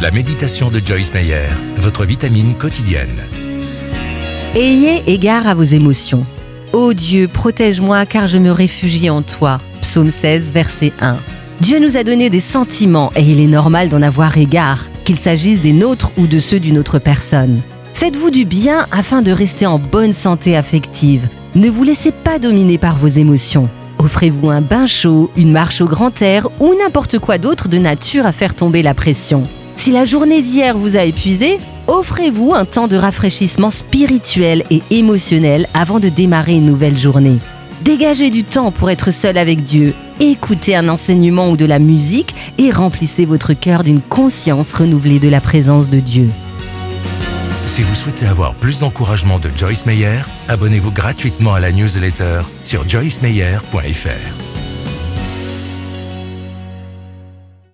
La méditation de Joyce Meyer, votre vitamine quotidienne. Ayez égard à vos émotions. Ô Dieu, protège-moi car je me réfugie en toi. Psaume 16, verset 1. Dieu nous a donné des sentiments et il est normal d'en avoir égard, qu'il s'agisse des nôtres ou de ceux d'une autre personne. Faites-vous du bien afin de rester en bonne santé affective. Ne vous laissez pas dominer par vos émotions. Offrez-vous un bain chaud, une marche au grand air ou n'importe quoi d'autre de nature à faire tomber la pression. Si la journée d'hier vous a épuisé, offrez-vous un temps de rafraîchissement spirituel et émotionnel avant de démarrer une nouvelle journée. Dégagez du temps pour être seul avec Dieu, écoutez un enseignement ou de la musique et remplissez votre cœur d'une conscience renouvelée de la présence de Dieu. Si vous souhaitez avoir plus d'encouragement de Joyce Meyer, abonnez-vous gratuitement à la newsletter sur joycemeyer.fr.